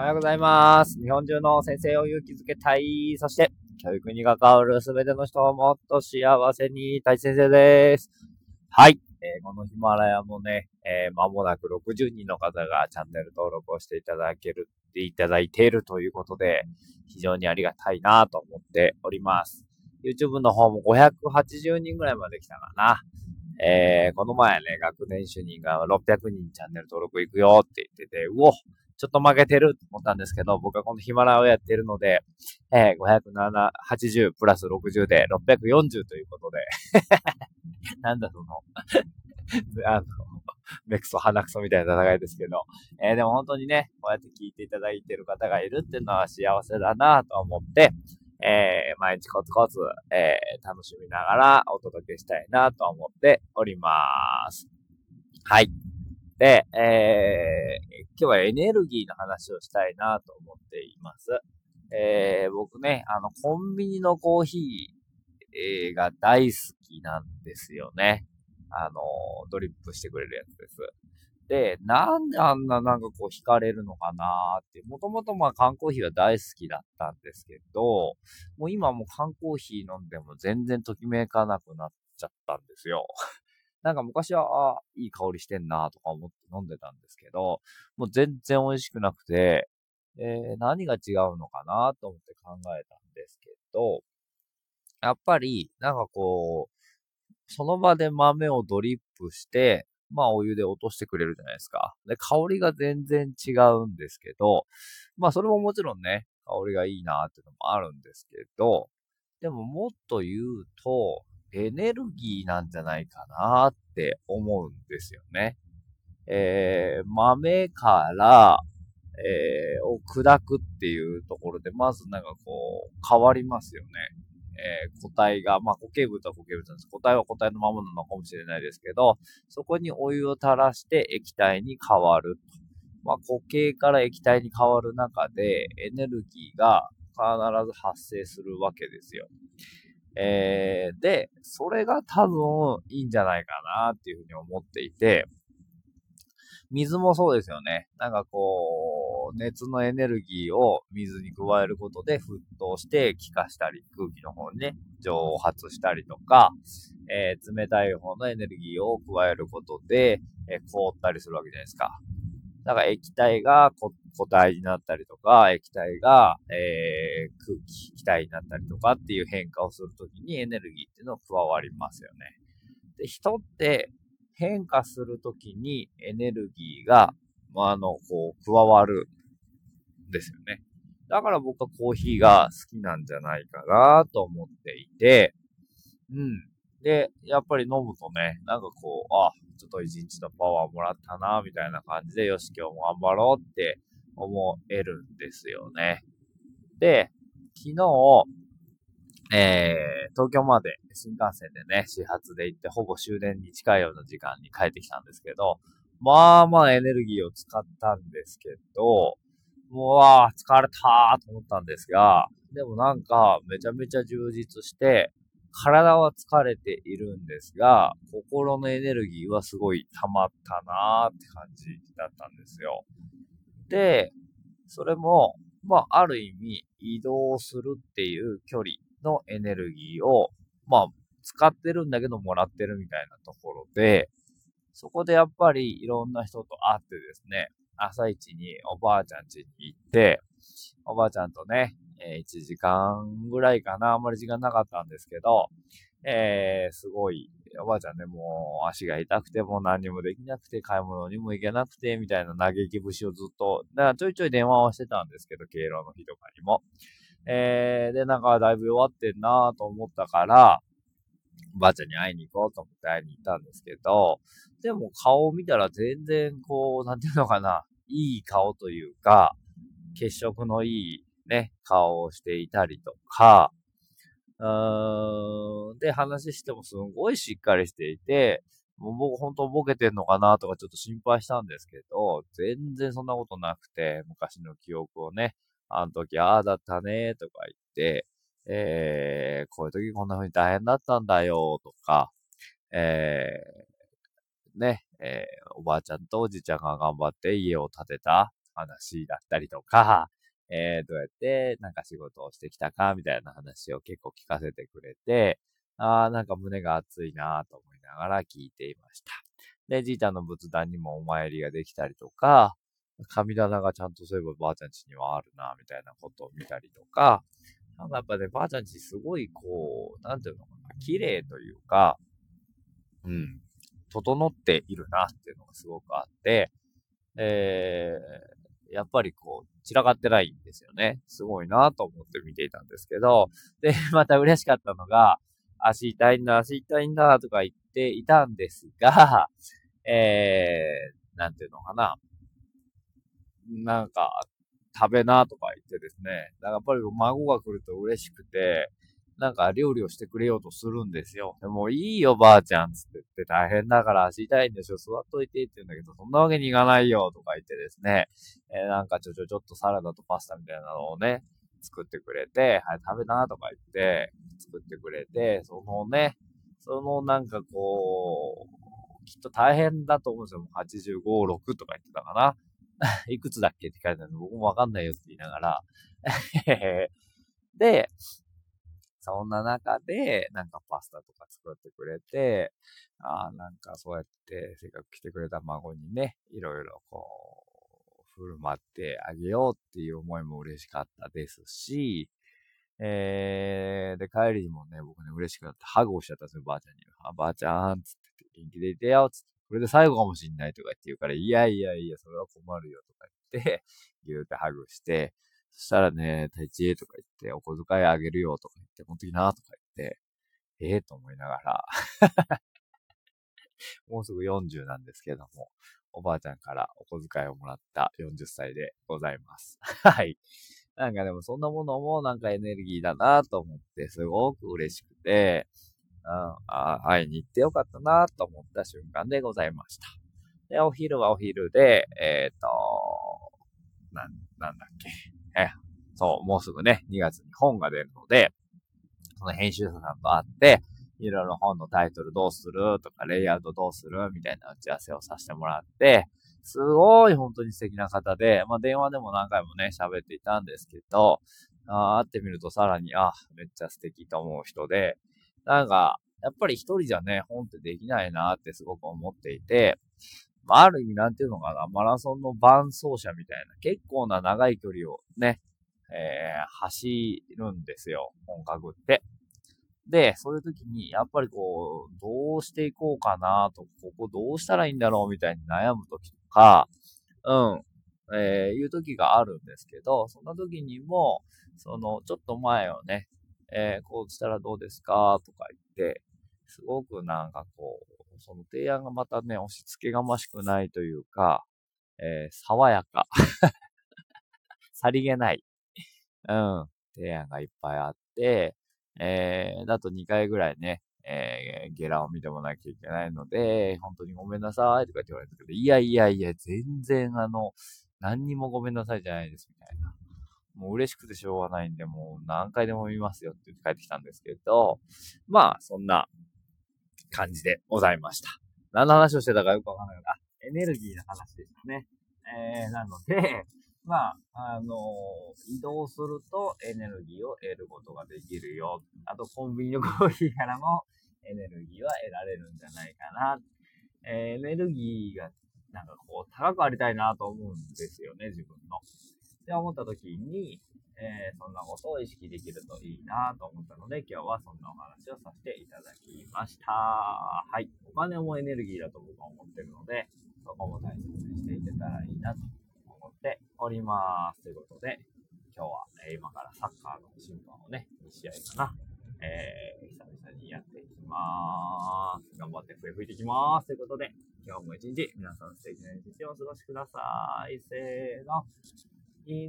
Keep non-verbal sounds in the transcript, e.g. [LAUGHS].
おはようございます。日本中の先生を勇気づけたい。そして、教育に関わるすべての人をもっと幸せにたい先生です。はい。えー、このヒマラヤもね、えー、間もなく60人の方がチャンネル登録をしていただける、いただいているということで、非常にありがたいなと思っております。YouTube の方も580人ぐらいまで来たかな。えー、この前ね、学年主任が600人チャンネル登録行くよって言ってて、うおちょっと負けてると思ったんですけど、僕はこのヒマラをやってるので、えー、580プラス60で640ということで [LAUGHS] なんだその [LAUGHS] あの、目くそ鼻くそみたいな戦いですけど、えー、でも本当にね、こうやって聞いていただいている方がいるっていうのは幸せだなと思って、えー、毎日コツコツ、えー、楽しみながらお届けしたいなと思っております。はい。で、えー、今日はエネルギーの話をしたいなと思っています。えー、僕ね、あの、コンビニのコーヒー、が大好きなんですよね。あの、ドリップしてくれるやつです。で、なんであんななんかこう惹かれるのかなーって、もともとまあ缶コーヒーは大好きだったんですけど、もう今もう缶コーヒー飲んでも全然ときめかなくなっちゃったんですよ。なんか昔は、ああいい香りしてんなとか思って飲んでたんですけど、もう全然美味しくなくて、えー、何が違うのかなと思って考えたんですけど、やっぱり、なんかこう、その場で豆をドリップして、まあお湯で落としてくれるじゃないですか。で、香りが全然違うんですけど、まあそれももちろんね、香りがいいなっていうのもあるんですけど、でももっと言うと、エネルギーなんじゃないかなって思うんですよね。えー、豆から、えー、を砕くっていうところで、まずなんかこう、変わりますよね。えー、個体が、まあ固形物は固形物なんです。個体は個体のままなのかもしれないですけど、そこにお湯を垂らして液体に変わる。まあ固形から液体に変わる中で、エネルギーが必ず発生するわけですよ。えー、で、それが多分いいんじゃないかなっていうふうに思っていて、水もそうですよね。なんかこう、熱のエネルギーを水に加えることで沸騰して気化したり、空気の方にね、蒸発したりとか、えー、冷たい方のエネルギーを加えることで、えー、凍ったりするわけじゃないですか。だから液体が固体になったりとか、液体が、えー、空気、気体になったりとかっていう変化をするときにエネルギーっていうのが加わりますよね。で、人って変化するときにエネルギーが、まあ、あの、こう、加わるんですよね。だから僕はコーヒーが好きなんじゃないかなと思っていて、うん。で、やっぱり飲むとね、なんかこう、あ、ちょっと一日のパワーもらったな、みたいな感じで、よし、今日も頑張ろうって思えるんですよね。で、昨日、えー、東京まで新幹線でね、始発で行って、ほぼ終電に近いような時間に帰ってきたんですけど、まあまあエネルギーを使ったんですけど、もう、わー、疲れたーと思ったんですが、でもなんか、めちゃめちゃ充実して、体は疲れているんですが、心のエネルギーはすごい溜まったなーって感じだったんですよ。で、それも、まあ、ある意味、移動するっていう距離のエネルギーを、まあ、使ってるんだけどもらってるみたいなところで、そこでやっぱりいろんな人と会ってですね、朝一におばあちゃん家に行って、おばあちゃんとね、えー、1時間ぐらいかな、あんまり時間なかったんですけど、えー、すごい、おばあちゃんね、もう足が痛くても何にもできなくて、買い物にも行けなくて、みたいな嘆き節をずっと、だからちょいちょい電話をしてたんですけど、敬老の日とかにも。えー、で、なんかだいぶ弱ってんなと思ったから、おばあちゃんに会いに行こうと思って会いに行ったんですけど、でも顔を見たら全然こう、なんていうのかな、いい顔というか、血色のいいね、顔をしていたりとか、うーん、で、話してもすごいしっかりしていて、もう僕本当ボケてんのかなとかちょっと心配したんですけど、全然そんなことなくて、昔の記憶をね、あの時ああだったねとか言って、えー、こういう時こんな風に大変だったんだよとか、えー、ね、えー、おばあちゃんとおじいちゃんが頑張って家を建てた。話だったりとか、えー、どうやってなんか仕事をしてきたかみたいな話を結構聞かせてくれて、ああ、なんか胸が熱いなと思いながら聞いていました。で、じいちゃんの仏壇にもお参りができたりとか、神棚がちゃんとそういえばばあちゃん家にはあるな、みたいなことを見たりとか、なんかやっぱね、ばあちゃん家すごいこう、なんていうのかな、綺麗というか、うん、整っているなっていうのがすごくあって、えー、やっぱりこう、散らかってないんですよね。すごいなと思って見ていたんですけど、で、[LAUGHS] また嬉しかったのが、足痛いんだ、足痛いんだとか言っていたんですが、えー、なんていうのかな。なんか、食べなとか言ってですね。だからやっぱり孫が来ると嬉しくて、なんか料理をしてくれようとするんですよ。でもいいよばあちゃんつって言って大変だから足痛いんでしょ座っといてって言うんだけど、そんなわけにいかないよとか言ってですね。えー、なんかちょちょちょっとサラダとパスタみたいなのをね、作ってくれて、はい、食べなとか言って、作ってくれて、そのね、そのなんかこう、きっと大変だと思うんですよ。もう85、6とか言ってたかな。[LAUGHS] いくつだっけって聞かれたんで、僕もわかんないよって言いながら [LAUGHS] で、そんな中で、なんかパスタとか作ってくれて、ああ、なんかそうやってせっかく来てくれた孫にね、いろいろこう、振る舞ってあげようっていう思いも嬉しかったですし、えー、で、帰りにもね、僕ね、嬉しくなってハグをしちゃったんですよ、ばあちゃんに。あ、ばあちゃん、つって、元気でいてよ、つって。これで最後かもしんないとか言って言うから、いやいやいや、それは困るよとか言って、[LAUGHS] ぎゅーってハグして、そしたらね、太一とか言って、お小遣いあげるよとか言って、持ってきなとか言って、ええー、と思いながら [LAUGHS] もうすぐ40なんですけども、おばあちゃんからお小遣いをもらった40歳でございます。[LAUGHS] はい。なんかでもそんなものもなんかエネルギーだなと思って、すごく嬉しくて、うん、あ会いに行ってよかったなと思った瞬間でございました。で、お昼はお昼で、えっ、ー、と、なん、なんだっけ。え、そう、もうすぐね、2月に本が出るので、その編集者さんと会って、いろいろ本のタイトルどうするとか、レイアウトどうするみたいな打ち合わせをさせてもらって、すごい本当に素敵な方で、まあ電話でも何回もね、喋っていたんですけど、あ会ってみるとさらに、あ、めっちゃ素敵と思う人で、なんか、やっぱり一人じゃね、本ってできないなってすごく思っていて、まあ、ある意味なんていうのかな、マラソンの伴走者みたいな、結構な長い距離をね、えー、走るんですよ、本格って。で、そういう時に、やっぱりこう、どうしていこうかなと、ここどうしたらいいんだろうみたいに悩む時とか、うん、えー、いう時があるんですけど、そんな時にも、その、ちょっと前をね、えー、こうしたらどうですかとか言って、すごくなんかこう、その提案がまたね、押し付けがましくないというか、えー、爽やか。[LAUGHS] さりげない。うん。提案がいっぱいあって、えー、だと2回ぐらいね、えー、ゲラを見てもなきゃいけないので、本当にごめんなさいとか言われたけど、いやいやいや、全然あの、何にもごめんなさいじゃないですみたいな。もう嬉しくてしょうがないんで、もう何回でも見ますよって言って帰ってきたんですけど、まあ、そんな感じでございました。何の話をしてたかよくわかんないけど、あ、エネルギーの話でしたね。えー、なので、まあ、あの、移動するとエネルギーを得ることができるよ。あと、コンビニのコーヒーからもエネルギーは得られるんじゃないかな。え、エネルギーが、なんかこう、高くありたいなと思うんですよね、自分の。って思った時に、えー、そんなことを意識できるといいなと思ったので、今日はそんなお話をさせていただきました。はい。お金もエネルギーだと僕は思ってるので、そこも大切にしていけたらいいなと思っております。ということで、今日は、え今からサッカーの審判をね、2試合かな。えー、久々にやっていきます。頑張って笛吹いていきます。ということで、今日も一日皆さん素敵な一日をお過ごしください。せーの。